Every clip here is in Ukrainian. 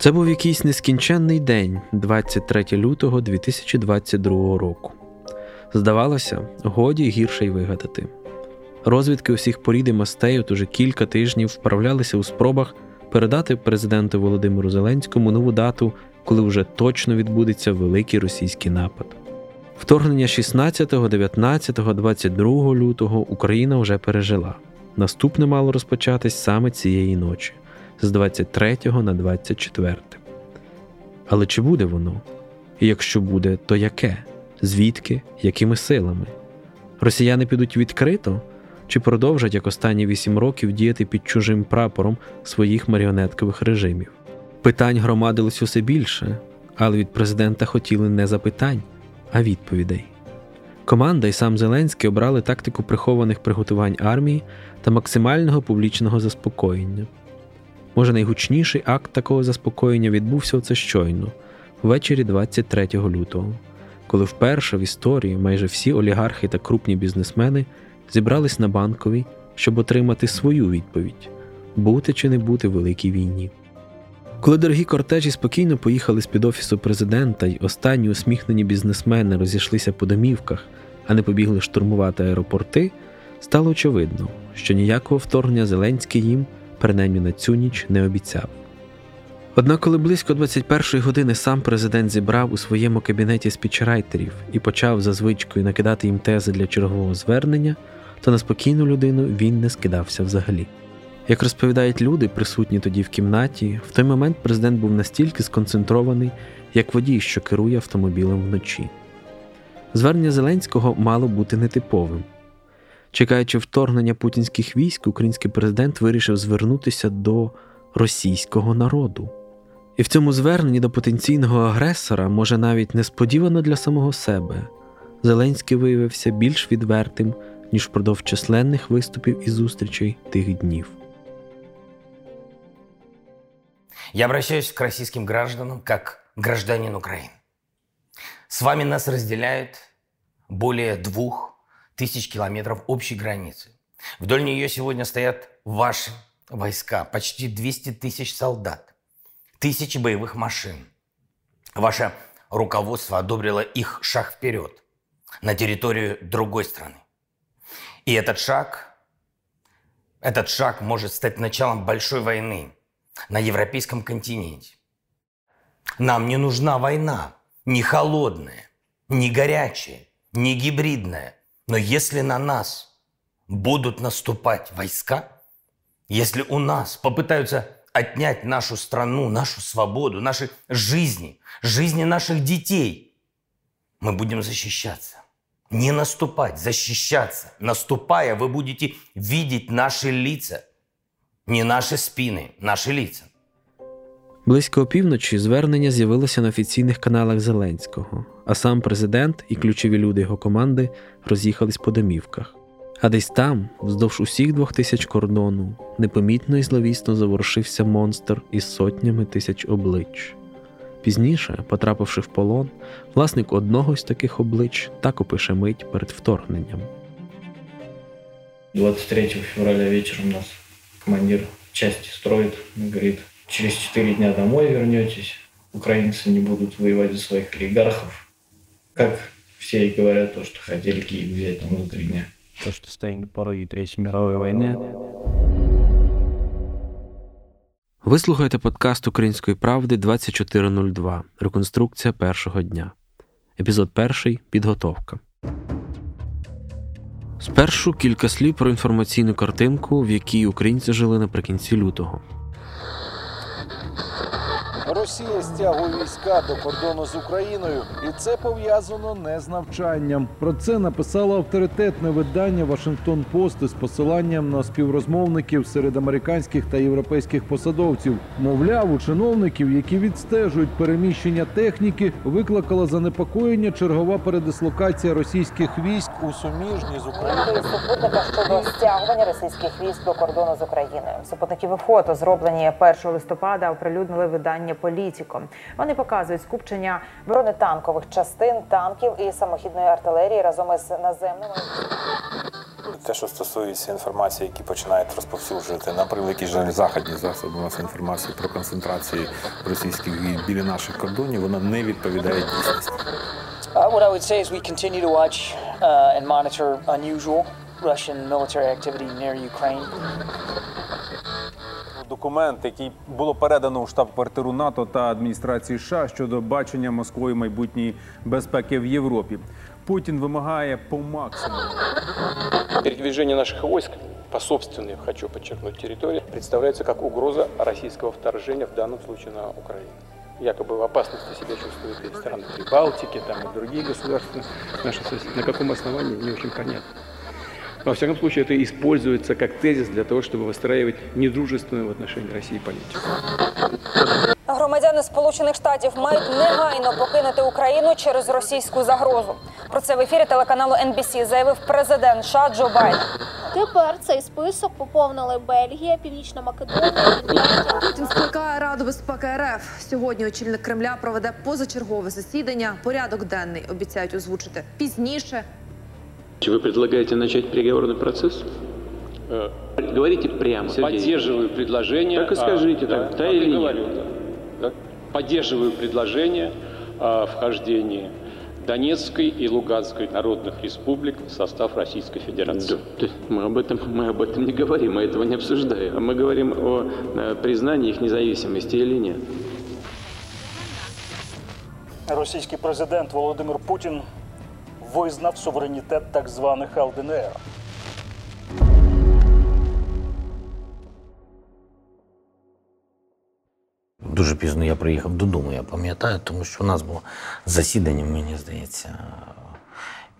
Це був якийсь нескінченний день, 23 лютого 2022 року. Здавалося, годі гірше й вигадати. Розвідки усіх порід і мастей от уже кілька тижнів вправлялися у спробах передати президенту Володимиру Зеленському нову дату, коли вже точно відбудеться великий російський напад. Вторгнення 16, 19, 22 лютого Україна вже пережила. Наступне мало розпочатись саме цієї ночі, з 23 на 24. Але чи буде воно? І якщо буде, то яке? Звідки, якими силами? Росіяни підуть відкрито чи продовжать як останні вісім років діяти під чужим прапором своїх маріонеткових режимів? Питань громадилось усе більше, але від президента хотіли не запитань, а відповідей. Команда і сам Зеленський обрали тактику прихованих приготувань армії та максимального публічного заспокоєння. Може, найгучніший акт такого заспокоєння відбувся оце щойно, ввечері 23 лютого, коли вперше в історії майже всі олігархи та крупні бізнесмени зібрались на банковій, щоб отримати свою відповідь бути чи не бути в великій війні. Коли дорогі кортежі спокійно поїхали з під офісу президента й останні усміхнені бізнесмени розійшлися по домівках, а не побігли штурмувати аеропорти, стало очевидно, що ніякого вторгнення Зеленський їм, принаймні на цю ніч, не обіцяв. Однак, коли близько 21-ї години сам президент зібрав у своєму кабінеті спічрайтерів і почав за звичкою накидати їм тези для чергового звернення, то на спокійну людину він не скидався взагалі. Як розповідають люди, присутні тоді в кімнаті, в той момент президент був настільки сконцентрований, як водій, що керує автомобілем вночі. Звернення Зеленського мало бути нетиповим. Чекаючи вторгнення путінських військ, український президент вирішив звернутися до російського народу. І в цьому зверненні до потенційного агресора, може навіть несподівано для самого себе, Зеленський виявився більш відвертим, ніж впродовж численних виступів і зустрічей тих днів. Я обращаюсь к российским гражданам как гражданин Украины. С вами нас разделяет более двух тысяч километров общей границы. Вдоль нее сегодня стоят ваши войска, почти 200 тысяч солдат, тысячи боевых машин. Ваше руководство одобрило их шаг вперед на территорию другой страны. И этот шаг, этот шаг может стать началом большой войны на европейском континенте. Нам не нужна война, не холодная, не горячая, не гибридная. Но если на нас будут наступать войска, если у нас попытаются отнять нашу страну, нашу свободу, наши жизни, жизни наших детей, мы будем защищаться. Не наступать, защищаться. Наступая, вы будете видеть наши лица. Не наші спини, наші лица. Близько опівночі звернення з'явилося на офіційних каналах Зеленського, А сам президент і ключові люди його команди роз'їхались по домівках. А десь там, вздовж усіх двох тисяч кордону, непомітно і зловісно заворушився монстр із сотнями тисяч облич. Пізніше, потрапивши в полон, власник одного з таких облич так опише мить перед вторгненням. 23 февраля вечором нас командир части строит, говорит, через 4 дня домой вернетесь, украинцы не будут воевать за своих олигархов. Как все и говорят то, что хотели Киев взять там за три дня. То, что стоит на пороге Третьей мировой войны. Ви слухаєте подкаст Української правди 2402. Реконструкція першого дня. Епізод перший. Підготовка. Спершу кілька слів про інформаційну картинку, в якій українці жили наприкінці лютого. Росія стягує війська до кордону з Україною, і це пов'язано не з навчанням. Про це написало авторитетне видання Вашингтон Пост із посиланням на співрозмовників серед американських та європейських посадовців. Мовляв, у чиновників, які відстежують переміщення техніки, викликала занепокоєння чергова передислокація російських військ у суміжні з Україною. супутника щодо стягування російських військ до кордону з Україною. Супутникові фото, зроблені 1 листопада, оприлюднили видання Політіко. Вони показують скупчення бронетанкових частин, танків і самохідної артилерії разом із наземними. те, що стосується інформації, які починають розповсюджувати на превеликий жаль західні засоби масової інформації про концентрації російських військ біля наших кордонів, вона не відповідає дійсності. Uh, what I would say is we continue to watch uh, and monitor unusual Russian military activity near Ukraine. Документ, який було передано у штаб-квартиру НАТО та адміністрації США щодо бачення Москвою майбутньої безпеки в Європі. Путін вимагає по максимуму. Передвижение наших войск по собственной, хочу подчеркнуть, территории представляется как угроза российского вторжения, в данном случае на Украину. Якобы в опасности себя чувствуют и страны Прибалтики, там и другие государства наши соседи. На каком основании, не очень понятно. Во всяком случае, это используется как тезис для того, чтобы выстраивать недружественную в отношении России политику. Громадяни Сполучених Штатів мають негайно покинути Україну через російську загрозу. Про це в ефірі телеканалу NBC заявив президент США Джо Байден. Тепер цей список поповнили Бельгія, Північна Македонія, Фінляндія. Путін скликає Раду безпеки РФ. Сьогодні очільник Кремля проведе позачергове засідання. Порядок денний обіцяють озвучити пізніше. Вы предлагаете начать переговорный процесс? Э, Говорите прямо. Сергей. Поддерживаю предложение. Так и скажите, а, так, да, да или и нет? говорю, да. Поддерживаю предложение о вхождении Донецкой и Луганской народных республик в состав Российской Федерации. Да, да, мы об этом мы об этом не говорим, мы этого не обсуждаем. А мы говорим о э, признании их независимости или нет. Російський президент Володимир Путін визнав суверенітет так званих ЛДНР. Дуже пізно я приїхав додому, я пам'ятаю, тому що у нас було засідання, мені здається,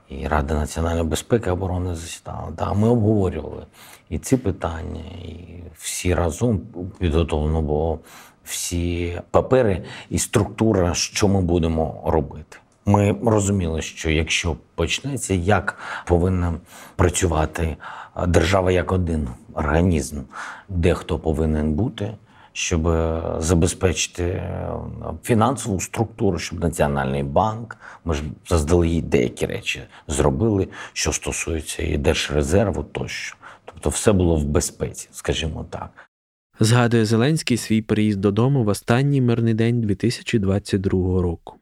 і Рада національної безпеки і оборони засідала. Да, ми обговорювали і ці питання, і всі разом підготовлено було всі папери і структура, що ми будемо робити. Ми розуміли, що якщо почнеться, як повинна працювати держава як один організм, де хто повинен бути, щоб забезпечити фінансову структуру, щоб Національний банк, ми ж заздалегідь деякі речі зробили, що стосується і Держрезерву тощо. Тобто все було в безпеці, скажімо так. Згадує Зеленський свій приїзд додому в останній мирний день 2022 року.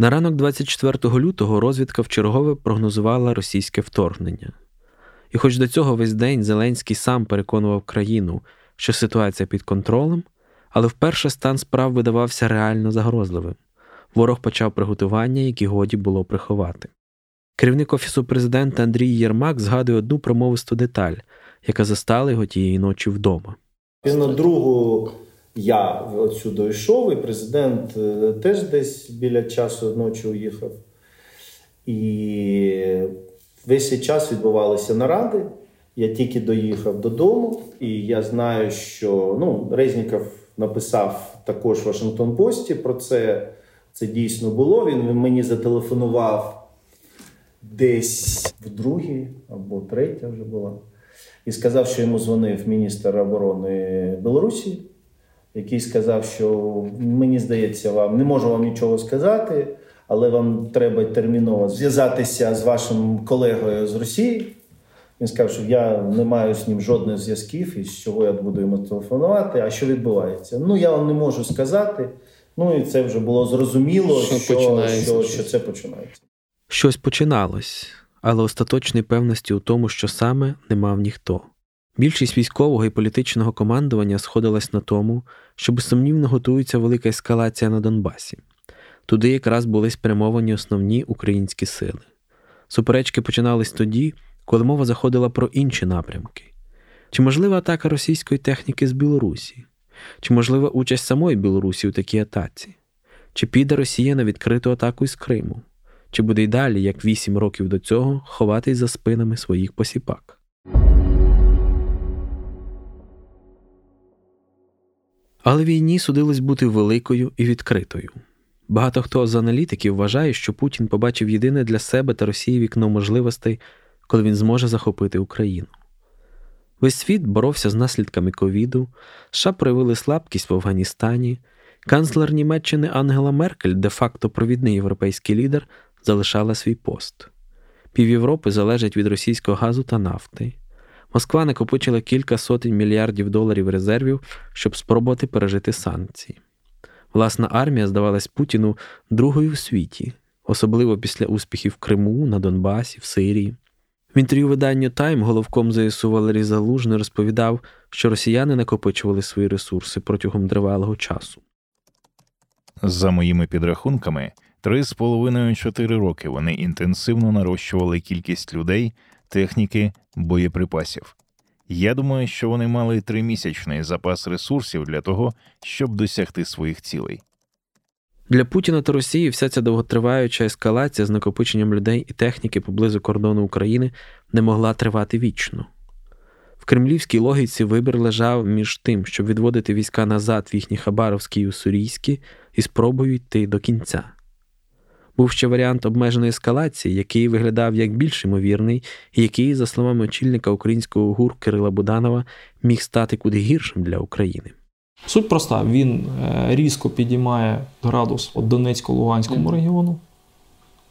На ранок 24 лютого розвідка вчергове прогнозувала російське вторгнення. І хоч до цього весь день Зеленський сам переконував країну, що ситуація під контролем, але вперше стан справ видавався реально загрозливим. Ворог почав приготування, які годі було приховати. Керівник Офісу президента Андрій Єрмак згадує одну промовисту деталь, яка застала його тієї ночі вдома. Пізно другу я отсюди йшов, і президент е, теж десь біля часу ночі уїхав. І весь цей час відбувалися наради. Я тільки доїхав додому, і я знаю, що ну, Резніков написав також Вашингтон Пості про це. Це дійсно було. Він мені зателефонував десь в другій або третя вже була. І сказав, що йому дзвонив міністр оборони Білорусі, який сказав, що мені здається, вам не можу вам нічого сказати, але вам треба терміново зв'язатися з вашим колегою з Росії. Він сказав, що я не маю з ним жодних зв'язків, і з чого я буду йому телефонувати. А що відбувається? Ну, я вам не можу сказати. Ну і це вже було зрозуміло, що, що, що, що це починається. Щось починалось, але остаточної певності у тому, що саме не мав ніхто. Більшість військового і політичного командування сходилась на тому, що безсумнівно готується велика ескалація на Донбасі. Туди якраз були спрямовані основні українські сили. Суперечки починались тоді, коли мова заходила про інші напрямки. Чи можлива атака російської техніки з Білорусі? Чи можлива участь самої Білорусі у такій атаці? Чи піде Росія на відкриту атаку із Криму? Чи буде й далі, як вісім років до цього, ховатись за спинами своїх посіпак? Але війні судилось бути великою і відкритою. Багато хто з аналітиків вважає, що Путін побачив єдине для себе та Росії вікно можливостей, коли він зможе захопити Україну. Весь світ боровся з наслідками ковіду, США проявили слабкість в Афганістані, канцлер Німеччини Ангела Меркель, де-факто провідний європейський лідер, залишала свій пост. Пів Європи залежить від російського газу та нафти. Москва накопичила кілька сотень мільярдів доларів резервів, щоб спробувати пережити санкції. Власна армія здавалась Путіну другою в світі, особливо після успіхів в Криму, на Донбасі, в Сирії. В інтерв'ю виданню Тайм головком ЗСУ Валерій Залужний розповідав, що росіяни накопичували свої ресурси протягом тривалого часу. За моїми підрахунками, три з половиною чотири роки вони інтенсивно нарощували кількість людей, техніки, боєприпасів. Я думаю, що вони мали тримісячний запас ресурсів для того, щоб досягти своїх цілей. Для Путіна та Росії вся ця довготриваюча ескалація з накопиченням людей і техніки поблизу кордону України не могла тривати вічно. В кремлівській логіці вибір лежав між тим, щоб відводити війська назад в їхні Хабаровські і Уссурійські і спробою йти до кінця. Був ще варіант обмеженої ескалації, який виглядав як більш ймовірний, і який, за словами очільника українського ГУР Кирила Буданова, міг стати куди гіршим для України. Суть проста: він різко підіймає градус от Донецько-Луганському регіону,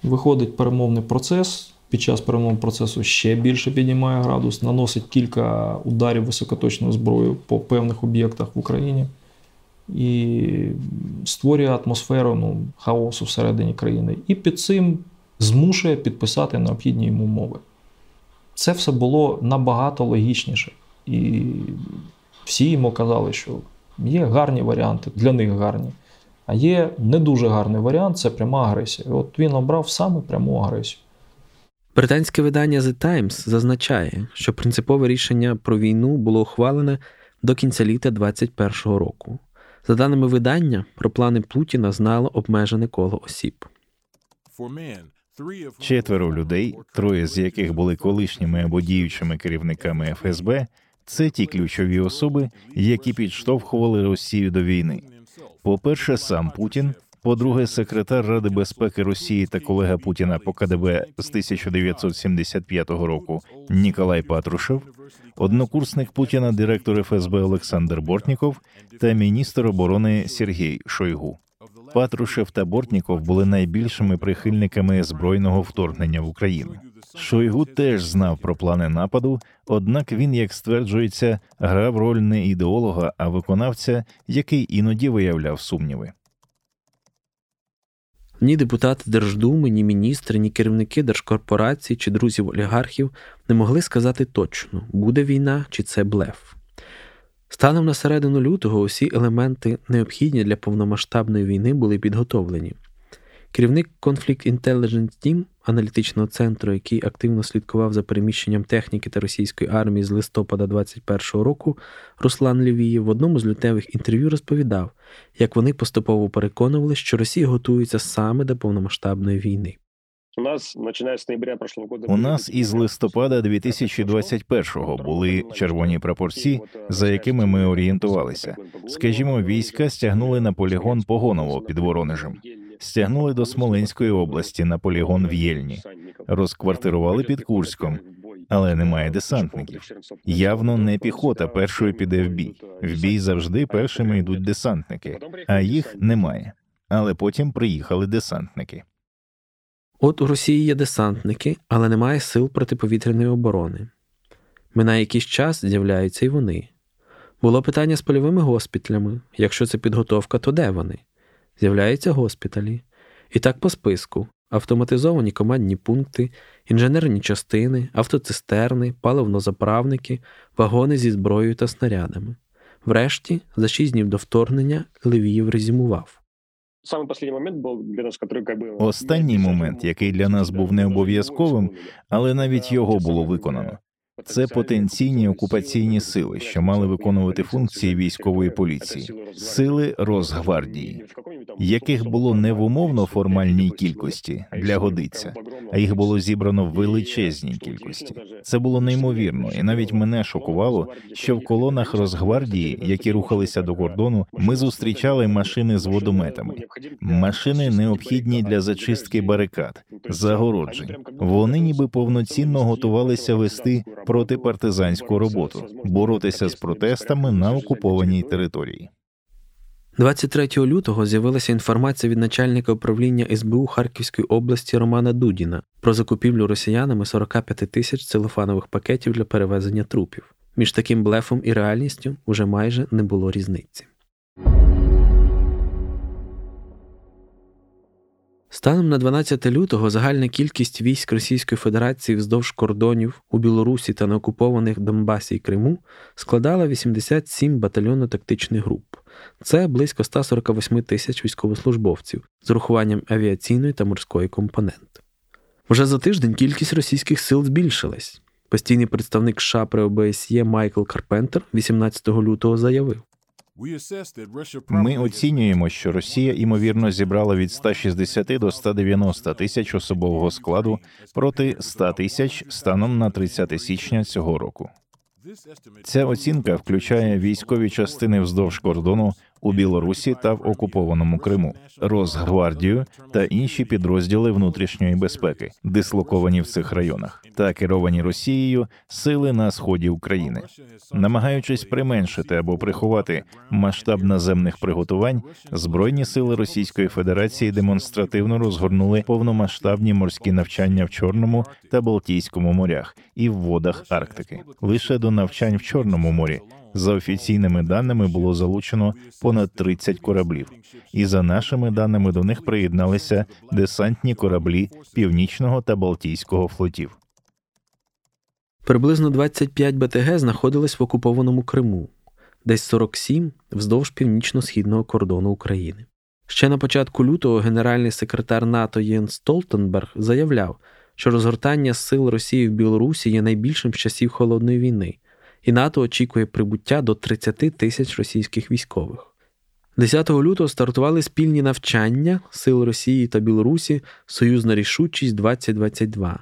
виходить перемовний процес. Під час перемовного процесу ще більше піднімає градус, наносить кілька ударів високоточною зброєю по певних об'єктах в Україні і створює атмосферу ну, хаосу всередині країни. І під цим змушує підписати необхідні йому умови. Це все було набагато логічніше. І всі йому казали, що є гарні варіанти, для них гарні. А є не дуже гарний варіант це пряма агресія. І от він обрав саме пряму агресію. Британське видання The Times зазначає, що принципове рішення про війну було ухвалене до кінця літа 2021 року. За даними видання, про плани Путіна знало обмежене коло осіб. Четверо людей, троє з яких були колишніми або діючими керівниками ФСБ, це ті ключові особи, які підштовхували Росію до війни. По-перше, сам Путін. По-друге, секретар Ради безпеки Росії та колега Путіна по КДБ з 1975 року Ніколай Патрушев, однокурсник Путіна, директор ФСБ Олександр Бортніков та міністр оборони Сергій Шойгу. Патрушев та Бортніков були найбільшими прихильниками збройного вторгнення в Україну. Шойгу теж знав про плани нападу, однак він, як стверджується, грав роль не ідеолога, а виконавця, який іноді виявляв сумніви. Ні депутати Держдуми, ні міністри, ні керівники держкорпорацій чи друзів олігархів не могли сказати точно, буде війна чи це блеф. Станом на середину лютого усі елементи, необхідні для повномасштабної війни, були підготовлені. Керівник Conflict Intelligence Team, аналітичного центру, який активно слідкував за переміщенням техніки та російської армії з листопада 2021 року, Руслан Лівієв в одному з лютневих інтерв'ю розповідав, як вони поступово переконували, що Росія готується саме до повномасштабної війни. У нас починає з ноября прошлого року. У нас із листопада 2021-го були червоні прапорці, за якими ми орієнтувалися. Скажімо, війська стягнули на полігон Погоново під Воронежем, стягнули до Смоленської області на полігон в Єльні, розквартирували під Курськом. Але немає десантників. Явно не піхота першою піде в бій. В бій завжди першими йдуть десантники, а їх немає. Але потім приїхали десантники. От у Росії є десантники, але немає сил протиповітряної оборони. Минає якийсь час з'являються і вони. Було питання з польовими госпіталями. Якщо це підготовка, то де вони? З'являються госпіталі. І так по списку: автоматизовані командні пункти, інженерні частини, автоцистерни, паливнозаправники, вагони зі зброєю та снарядами. Врешті, за шість днів до вторгнення, Левіїв резюмував. Останній момент, який для нас був не обов'язковим, але навіть його було виконано. Це потенційні окупаційні сили, що мали виконувати функції військової поліції, сили Росгвардії, яких було не в умовно формальній кількості для годиться, а їх було зібрано в величезній кількості. Це було неймовірно, і навіть мене шокувало, що в колонах Росгвардії, які рухалися до кордону, ми зустрічали машини з водометами, машини необхідні для зачистки барикад, загороджень. Вони ніби повноцінно готувалися вести протипартизанську роботу, боротися з протестами на окупованій території. 23 лютого з'явилася інформація від начальника управління СБУ Харківської області Романа Дудіна про закупівлю росіянами 45 тисяч целофанових пакетів для перевезення трупів. Між таким блефом і реальністю уже майже не було різниці. Станом на 12 лютого загальна кількість військ Російської Федерації вздовж кордонів у Білорусі та на окупованих Донбасі і Криму складала 87 батальйонно-тактичних груп. Це близько 148 тисяч військовослужбовців з урахуванням авіаційної та морської компонент. Вже за тиждень кількість російських сил збільшилась. Постійний представник США при ОБСЄ Майкл Карпентер 18 лютого заявив. Ми оцінюємо, що Росія ймовірно зібрала від 160 до 190 тисяч особового складу проти 100 тисяч станом на 30 січня цього року. Ця оцінка включає військові частини вздовж кордону у Білорусі та в окупованому Криму, Росгвардію та інші підрозділи внутрішньої безпеки, дислоковані в цих районах, та керовані Росією сили на сході України, намагаючись применшити або приховати масштаб наземних приготувань, збройні сили Російської Федерації демонстративно розгорнули повномасштабні морські навчання в Чорному та Балтійському морях і в водах Арктики. Лише до навчань в Чорному морі за офіційними даними було залучено понад 30 кораблів, і за нашими даними до них приєдналися десантні кораблі Північного та Балтійського флотів. Приблизно 25 БТГ знаходились в окупованому Криму, десь 47 вздовж північно-східного кордону України. Ще на початку лютого генеральний секретар НАТО Єнс Столтенберг заявляв, що розгортання сил Росії в Білорусі є найбільшим з часів холодної війни, і НАТО очікує прибуття до 30 тисяч російських військових. 10 лютого стартували спільні навчання сил Росії та Білорусі Союзна рішучість 2022,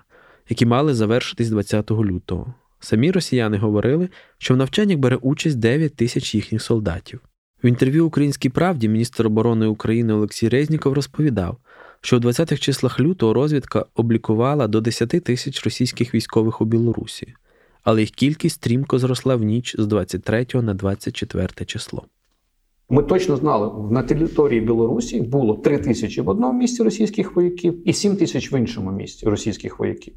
які мали завершитись 20 лютого. Самі росіяни говорили, що в навчаннях бере участь 9 тисяч їхніх солдатів. В інтерв'ю Українській правді міністр оборони України Олексій Резніков розповідав, що у 20-х числах лютого розвідка облікувала до 10 тисяч російських військових у Білорусі, але їх кількість стрімко зросла в ніч з 23 на 24 число. Ми точно знали, на території Білорусі було 3 тисячі в одному місці російських вояків і 7 тисяч в іншому місці російських вояків.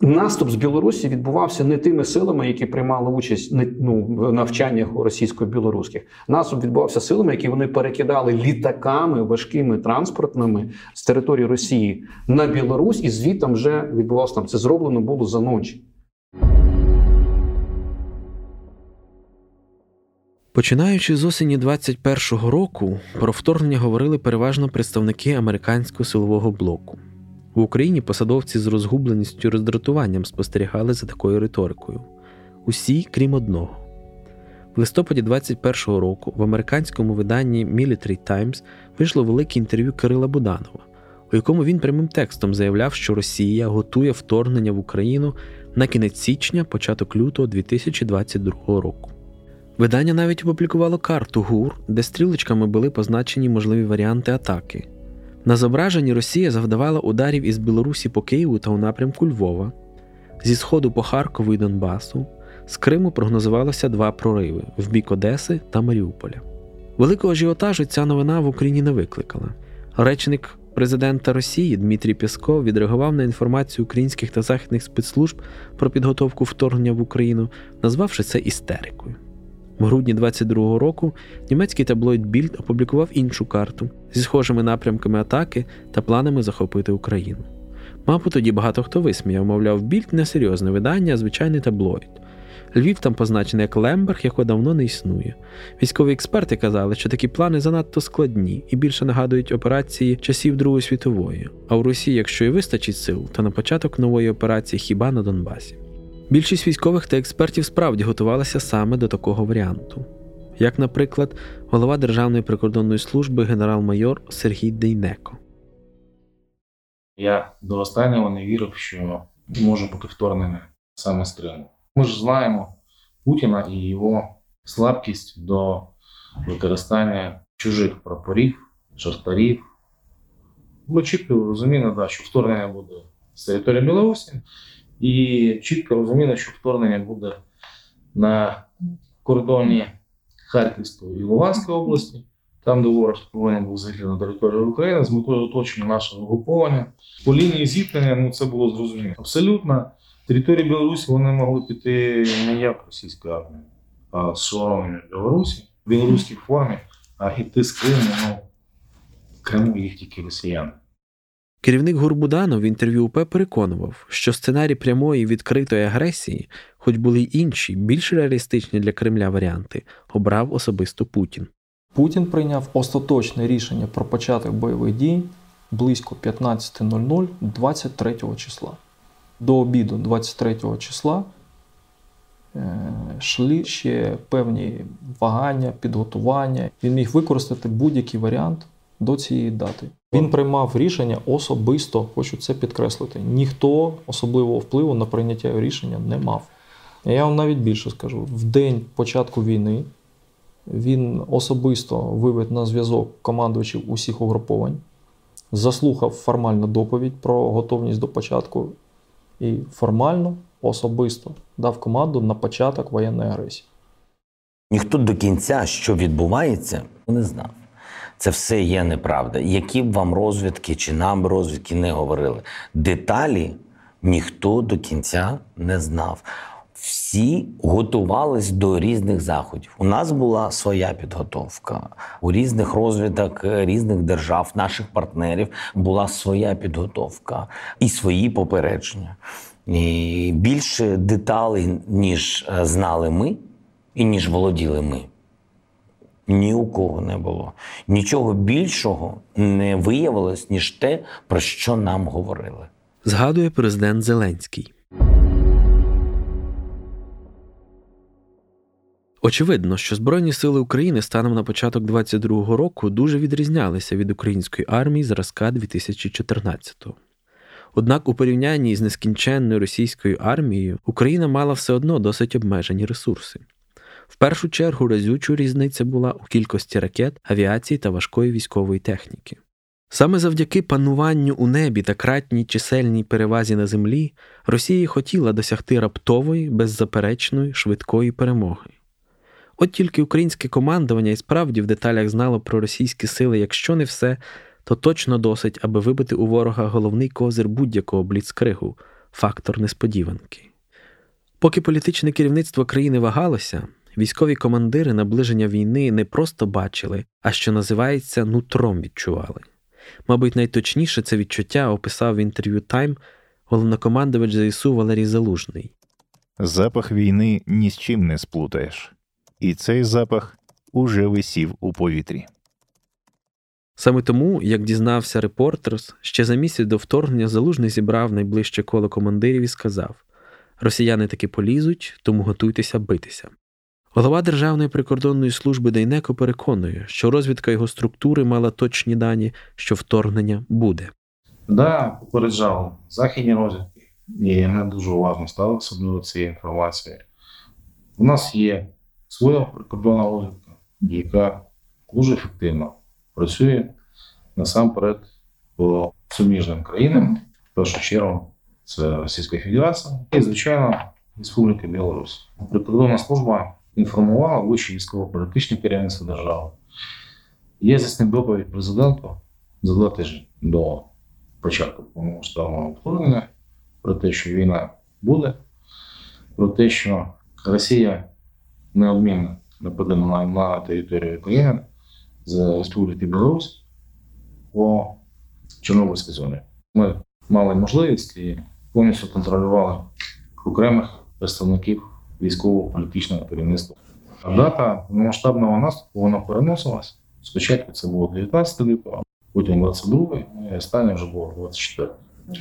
Наступ з Білорусі відбувався не тими силами, які приймали участь ну, в навчаннях російсько-білоруських. Наступ відбувався силами, які вони перекидали літаками, важкими транспортними з території Росії на Білорусь, і звідти вже відбувався там. Це зроблено було за ночі. Починаючи з осені 21-го року, про вторгнення говорили переважно представники американського силового блоку. В Україні посадовці з розгубленістю і роздратуванням спостерігали за такою риторикою. Усі, крім одного. В листопаді 21-го року в американському виданні Military Times вийшло велике інтерв'ю Кирила Буданова, у якому він прямим текстом заявляв, що Росія готує вторгнення в Україну на кінець січня, початок лютого 2022 року. Видання навіть опублікувало карту ГУР, де стрілочками були позначені можливі варіанти атаки. На зображенні Росія завдавала ударів із Білорусі по Києву та у напрямку Львова, зі сходу по Харкову і Донбасу, з Криму прогнозувалося два прориви в бік Одеси та Маріуполя. Великого ажіотажу ця новина в Україні не викликала. Речник президента Росії Дмитрій Пєсков відреагував на інформацію українських та західних спецслужб про підготовку вторгнення в Україну, назвавши це істерикою. В грудні 22-го року німецький таблоїд Більд опублікував іншу карту зі схожими напрямками атаки та планами захопити Україну. Мабуть, тоді багато хто висміяв, мовляв, Більд не серйозне видання, а звичайний таблоїд. Львів там позначений як Лемберг, якого давно не існує. Військові експерти казали, що такі плани занадто складні і більше нагадують операції часів Другої світової. А в Росії, якщо і вистачить сил, то на початок нової операції хіба на Донбасі. Більшість військових та експертів справді готувалися саме до такого варіанту, як, наприклад, голова Державної прикордонної служби генерал-майор Сергій Дейнеко. Я до останнього не вірив, що може бути вторгнення саме з Криму. Ми ж знаємо Путіна і його слабкість до використання чужих прапорів, шахтарів. Ми чітко розуміємо, що вторгнення буде з території Білорусі. І чітко розуміли, що вторгнення буде на кордоні Харківської і Луганської області, там, де ворог повинен був зайти на територію України з метою оточення нашого угруповання. По лінії зіткнення ну це було зрозуміло. Абсолютно території Білорусі вони могли піти не як російська армія, а з Білорусі, в білоруській формі, а йти з Криму, ну в Криму їх тільки росіяни. Керівник Гурбуданов в інтерв'ю УП переконував, що сценарій прямої відкритої агресії, хоч були й інші, більш реалістичні для Кремля варіанти, обрав особисто Путін. Путін прийняв остаточне рішення про початок бойових дій близько 15.00 23 числа. До обіду 23 числа е, йшли ще певні вагання, підготування. Він міг використати будь-який варіант до цієї дати. Він приймав рішення особисто, хочу це підкреслити. Ніхто особливого впливу на прийняття рішення не мав. Я вам навіть більше скажу: в день початку війни він особисто вивів на зв'язок командувачів усіх угруповань, заслухав формальну доповідь про готовність до початку і формально особисто дав команду на початок воєнної агресії. Ніхто до кінця, що відбувається, не знав. Це все є неправда. Які б вам розвідки чи нам розвідки не говорили, деталі ніхто до кінця не знав. Всі готувались до різних заходів. У нас була своя підготовка. У різних розвідок різних держав, наших партнерів була своя підготовка і свої попередження. І більше деталей, ніж е, знали ми, і ніж володіли ми. Ні у кого не було. Нічого більшого не виявилось, ніж те, про що нам говорили. Згадує президент Зеленський. Очевидно, що Збройні сили України станом на початок 22-го року дуже відрізнялися від української армії зразка 2014-го. Однак у порівнянні з нескінченною російською армією Україна мала все одно досить обмежені ресурси. В першу чергу разючу різниця була у кількості ракет, авіації та важкої військової техніки. Саме завдяки пануванню у небі та кратній чисельній перевазі на землі Росія хотіла досягти раптової, беззаперечної, швидкої перемоги. От тільки українське командування і справді в деталях знало про російські сили, якщо не все, то точно досить, аби вибити у ворога головний козир будь-якого бліцкригу фактор несподіванки. Поки політичне керівництво країни вагалося, військові командири наближення війни не просто бачили, а що називається нутром відчували. Мабуть, найточніше це відчуття описав в інтерв'ю Тайм головнокомандувач ЗСУ Валерій Залужний. Запах війни ні з чим не сплутаєш, і цей запах уже висів у повітрі. Саме тому, як дізнався репортерс, ще за місяць до вторгнення залужний зібрав найближче коло командирів і сказав: Росіяни таки полізуть, тому готуйтеся битися. Голова Державної прикордонної служби Дейнеко переконує, що розвідка його структури мала точні дані, що вторгнення буде. Да, попереджали західні розвідки, і ми дуже уважно ставилися до цієї інформації. У нас є своя прикордонна розвідка, яка дуже ефективно працює насамперед по суміжним країнам, в першу чергу це Російська Федерація і, звичайно, Республіка Білорусь. Прикордонна служба інформувала вище військово-політичне керівництво держави. Є здійснив доповідь президенту за два тижні до початку повномасштабного вторгнення про те, що війна буде, про те, що Росія неодмінно нападе на, на територію України з Республіки Білорусь по Чорнобильській зоні. Ми мали можливість і повністю контролювали окремих представників військово-політичного керівництва. Дата масштабного наступу вона переносилась. Спочатку це було 19 лютого, потім 22 і останнє вже було 24.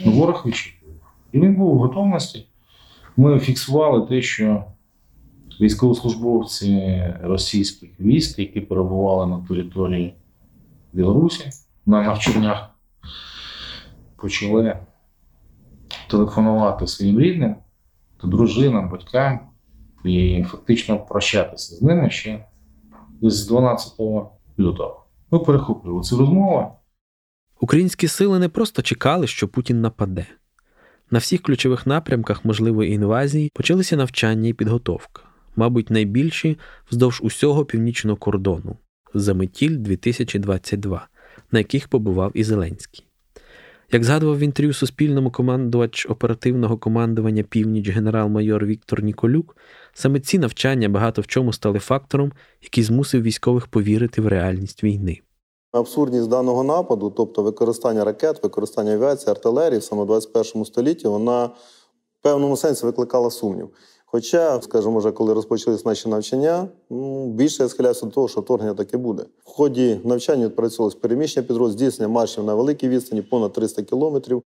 Ну, Ворог вичікував. І він був у готовності. Ми фіксували те, що військовослужбовці російських військ, які перебували на території Білорусі на навчаннях, почали телефонувати своїм рідним та дружинам, батькам і фактично прощатися з ними ще з 12 лютого. Ми перехоплювали цю розмову. Українські сили не просто чекали, що Путін нападе. На всіх ключових напрямках можливої інвазії почалися навчання і підготовка, мабуть, найбільші вздовж усього північного кордону. Заметіль 2022, на яких побував і Зеленський. Як згадував в інтерв'ю Суспільному командувач оперативного командування Північ генерал-майор Віктор Ніколюк, саме ці навчання багато в чому стали фактором, який змусив військових повірити в реальність війни. Абсурдність даного нападу, тобто використання ракет, використання авіації, артилерії саме в 21 столітті, вона в певному сенсі викликала сумнів. Хоча, скажімо, вже коли розпочалися наші навчання, ну, більше я схиляюся до того, що вторгнення таке буде. В ході навчання відпрацьовувалось переміщення підрозділів, здійснення маршів на великій відстані, понад 300 кілометрів.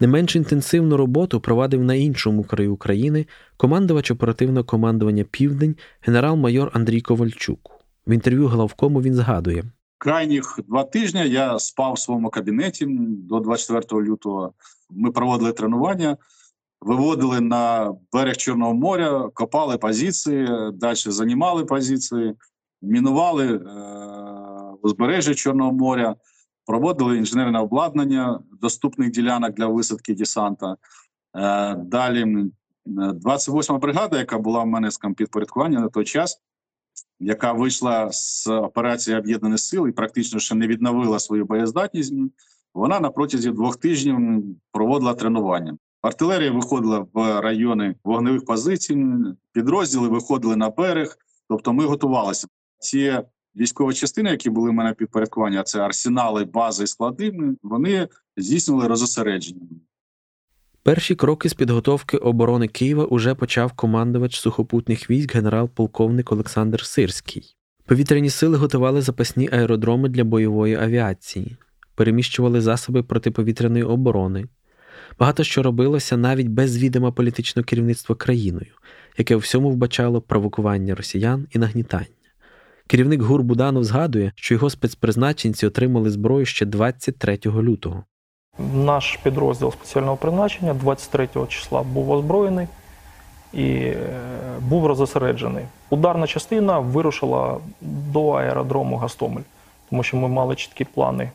Не менш інтенсивну роботу провадив на іншому краю України командувач оперативного командування Південь генерал-майор Андрій Ковальчук. В інтерв'ю главкому він згадує: крайніх два тижні я спав в своєму кабінеті до 24 лютого. Ми проводили тренування, виводили на берег Чорного моря, копали позиції, далі займали позиції, мінували е- узбережжя Чорного моря, проводили інженерне обладнання доступних ділянок для висадки десанта. Е- далі 28 бригада, яка була в мене з підпорядкування на той час яка вийшла з операції об'єднаних сил і практично ще не відновила свою боєздатність. Вона на протязі двох тижнів проводила тренування. Артилерія виходила в райони вогневих позицій, підрозділи виходили на берег. Тобто, ми готувалися. Ці військові частини, які були в мене підпорядкування, це арсенали, бази і склади. Вони здійснювали розосередження. Перші кроки з підготовки оборони Києва уже почав командувач сухопутних військ генерал-полковник Олександр Сирський. Повітряні сили готували запасні аеродроми для бойової авіації, переміщували засоби протиповітряної оборони. Багато що робилося навіть без відома політичного керівництва країною, яке у всьому вбачало провокування росіян і нагнітання. Керівник ГУР Буданов згадує, що його спецпризначенці отримали зброю ще 23 лютого. Наш підрозділ спеціального призначення 23 числа був озброєний і е, був розосереджений. Ударна частина вирушила до аеродрому Гастомель, тому що ми мали чіткі плани,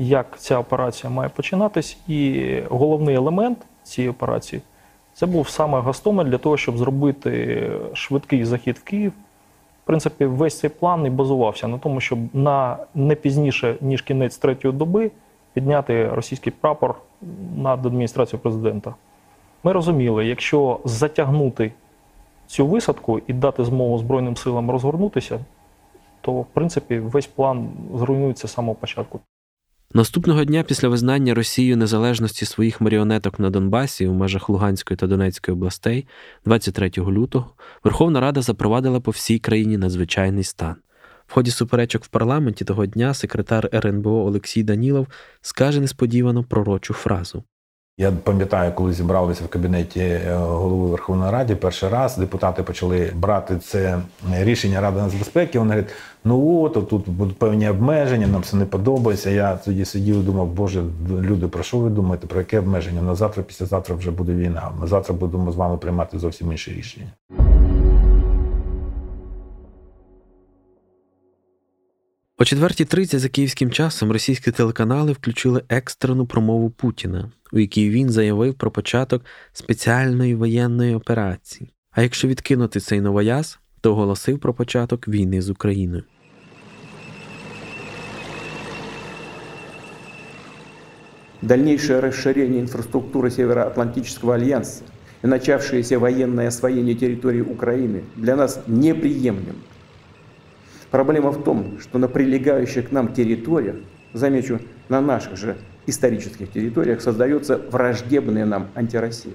як ця операція має починатись. І головний елемент цієї операції це був саме Гастомель для того, щоб зробити швидкий захід в Київ. В принципі, весь цей план і базувався на тому, щоб на не пізніше ніж кінець третьої доби підняти російський прапор над адміністрацією президента. Ми розуміли, якщо затягнути цю висадку і дати змогу Збройним силам розгорнутися, то в принципі весь план зруйнується з самого початку. Наступного дня після визнання Росією незалежності своїх маріонеток на Донбасі у межах Луганської та Донецької областей, 23 лютого, Верховна Рада запровадила по всій країні надзвичайний стан. В ході суперечок в парламенті того дня секретар РНБО Олексій Данілов скаже несподівано пророчу фразу. Я пам'ятаю, коли зібралися в кабінеті е, голови Верховної Ради, перший раз депутати почали брати це рішення Ради нацбезпеки. Вони говорять, ну от тут будуть певні обмеження, нам це не подобається. Я тоді сидів і думав, боже, люди, про що ви думаєте? Про яке обмеження? На завтра, післязавтра вже буде війна. Ми завтра будемо з вами приймати зовсім інші рішення. О 4.30 за київським часом російські телеканали включили екстрену промову Путіна, у якій він заявив про початок спеціальної воєнної операції. А якщо відкинути цей новояз, то оголосив про початок війни з Україною. Дальнейшее расширение инфраструктуры Североатлантического альянса и начавшееся военное освоение территории Украины для нас неприемлемо. Проблема в том, что на прилегающих к нам территориях, замечу, на наших же исторических территориях создается враждебная нам антироссия.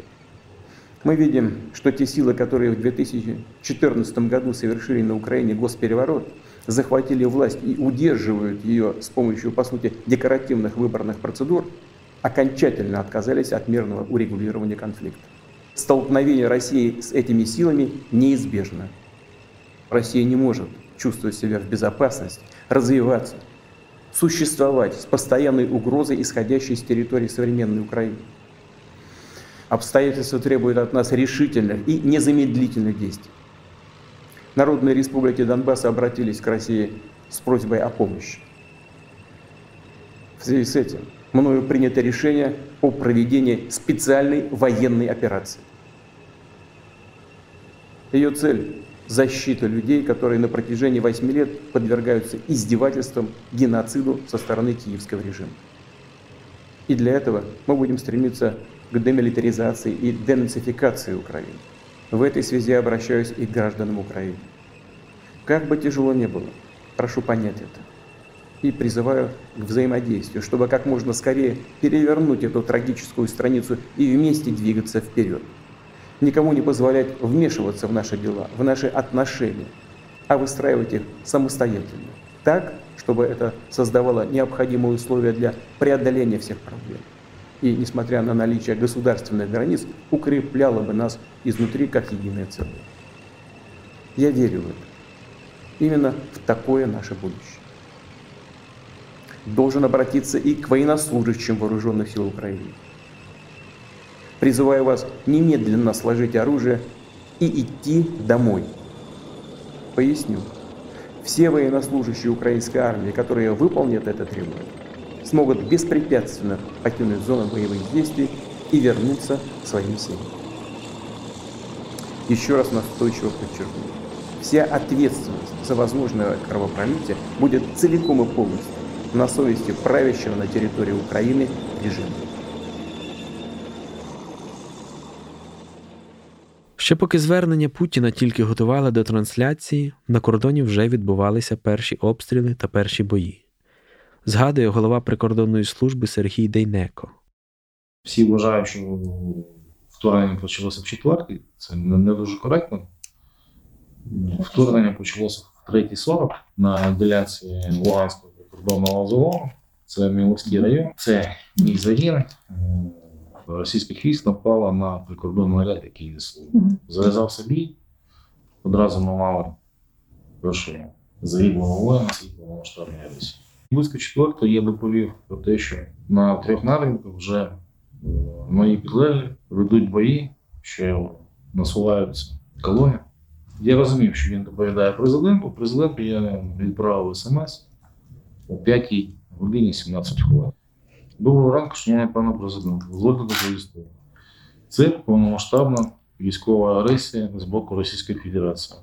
Мы видим, что те силы, которые в 2014 году совершили на Украине госпереворот, захватили власть и удерживают ее с помощью, по сути, декоративных выборных процедур, окончательно отказались от мирного урегулирования конфликта. Столкновение России с этими силами неизбежно. Россия не может чувствовать себя в безопасности, развиваться, существовать с постоянной угрозой, исходящей с территории современной Украины. Обстоятельства требуют от нас решительных и незамедлительных действий. Народные республики Донбасса обратились к России с просьбой о помощи. В связи с этим мною принято решение о проведении специальной военной операции. Ее цель защита людей, которые на протяжении 8 лет подвергаются издевательствам, геноциду со стороны киевского режима. И для этого мы будем стремиться к демилитаризации и денацификации Украины. В этой связи обращаюсь и к гражданам Украины. Как бы тяжело ни было, прошу понять это. И призываю к взаимодействию, чтобы как можно скорее перевернуть эту трагическую страницу и вместе двигаться вперед. Никому не позволять вмешиваться в наши дела, в наши отношения, а выстраивать их самостоятельно. Так, чтобы это создавало необходимые условия для преодоления всех проблем. И, несмотря на наличие государственных границ, укрепляло бы нас изнутри как единое целое. Я верю в это. Именно в такое наше будущее. Должен обратиться и к военнослужащим вооруженных сил Украины. Призываю вас немедленно сложить оружие и идти домой. Поясню. Все военнослужащие украинской армии, которые выполнят это требование, смогут беспрепятственно покинуть зону боевых действий и вернуться к своим семьям. Еще раз настойчиво подчеркну. Вся ответственность за возможное кровопролитие будет целиком и полностью на совести правящего на территории Украины режима. Ще поки звернення Путіна тільки готували до трансляції, на кордоні вже відбувалися перші обстріли та перші бої. Згадує голова прикордонної служби Сергій Дейнеко. Всі вважають, що вторгнення почалося в четвертий. Це не дуже коректно. Вторгнення почалося в 3.40 на ділянці Луганського прикордонного зону. Це Міловський район, це мій загін російських військ напала на прикордонний ряд, який несли. Зав'язався бій. Одразу ми мали першого загиблого воїна світлого масштабної агресії. Близько четвертого я доповів про те, що на трьох напрямках вже е, мої підлеглі ведуть бої, що насуваються колони. Я розумів, що він доповідає президенту. Президенту я відправив смс о 5 годині 17 хвилин. Доброго ранку, шановний пане президент. Дозвольте доповісти. Це повномасштабна військова агресія з боку Російської Федерації.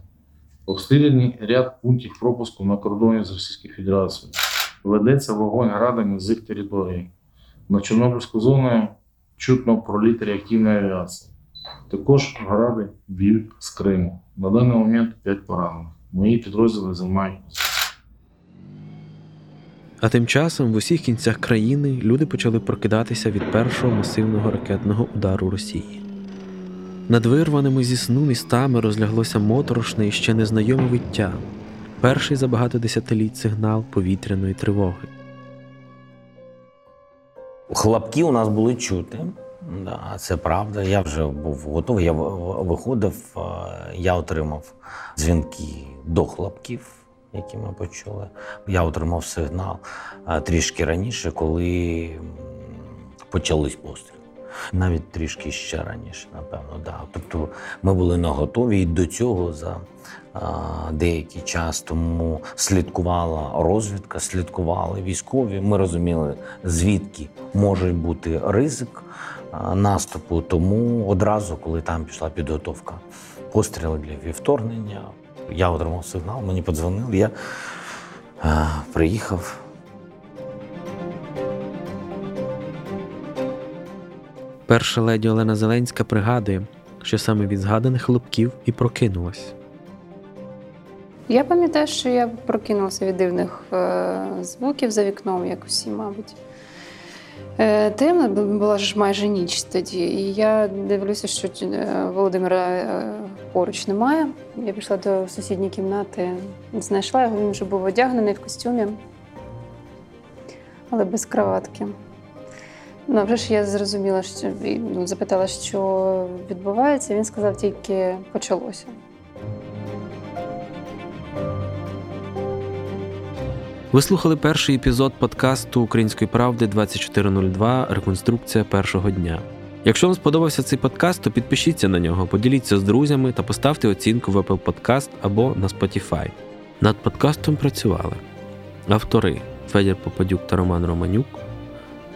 Обстріляні ряд пунктів пропуску на кордоні з Російською Федерацією. Ведеться вогонь градами з їх території. На Чорнобильську зону чутно проліт реактивної авіації. Також гради б'ють з Криму. На даний момент 5 поранених. Мої підрозділи займають. А тим часом в усіх кінцях країни люди почали прокидатися від першого масивного ракетного удару Росії. Над вирваними зі сну містами розляглося моторошне і ще незнайоме виття, перший за багато десятиліть сигнал повітряної тривоги. Хлопки у нас були чути. Да, це правда. Я вже був готовий. Я виходив, я отримав дзвінки до хлопків які ми почули. Я отримав сигнал трішки раніше, коли почались постріли. Навіть трішки ще раніше, напевно, да. Тобто ми були наготові і до цього за а, деякий час тому слідкувала розвідка, слідкували військові. Ми розуміли, звідки може бути ризик а, наступу. Тому одразу, коли там пішла підготовка постріли для вівторгнення, я отримав сигнал, мені подзвонили, я а, приїхав. Перша леді Олена Зеленська пригадує, що саме від згаданих хлопків і прокинулась. Я пам'ятаю, що я прокинулася від дивних е, звуків за вікном, як усі, мабуть. Е, темно була ж майже ніч тоді, і я дивлюся, що е, Володимира е, поруч немає. Я пішла до сусідньої кімнати, знайшла його, він вже був одягнений в костюмі, але без кроватки. Ну, вже ж я зрозуміла, що ну, запитала, що відбувається. Він сказав, тільки почалося. Ви слухали перший епізод подкасту Української правди 2402 Реконструкція першого дня. Якщо вам сподобався цей подкаст, то підпишіться на нього, поділіться з друзями та поставте оцінку в Apple Podcast або на Spotify. Над подкастом працювали автори Федір Попадюк та Роман Романюк,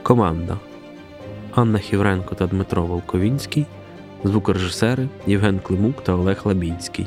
команда Анна Хівренко та Дмитро Волковінський, звукорежисери Євген Климук та Олег Лабінський.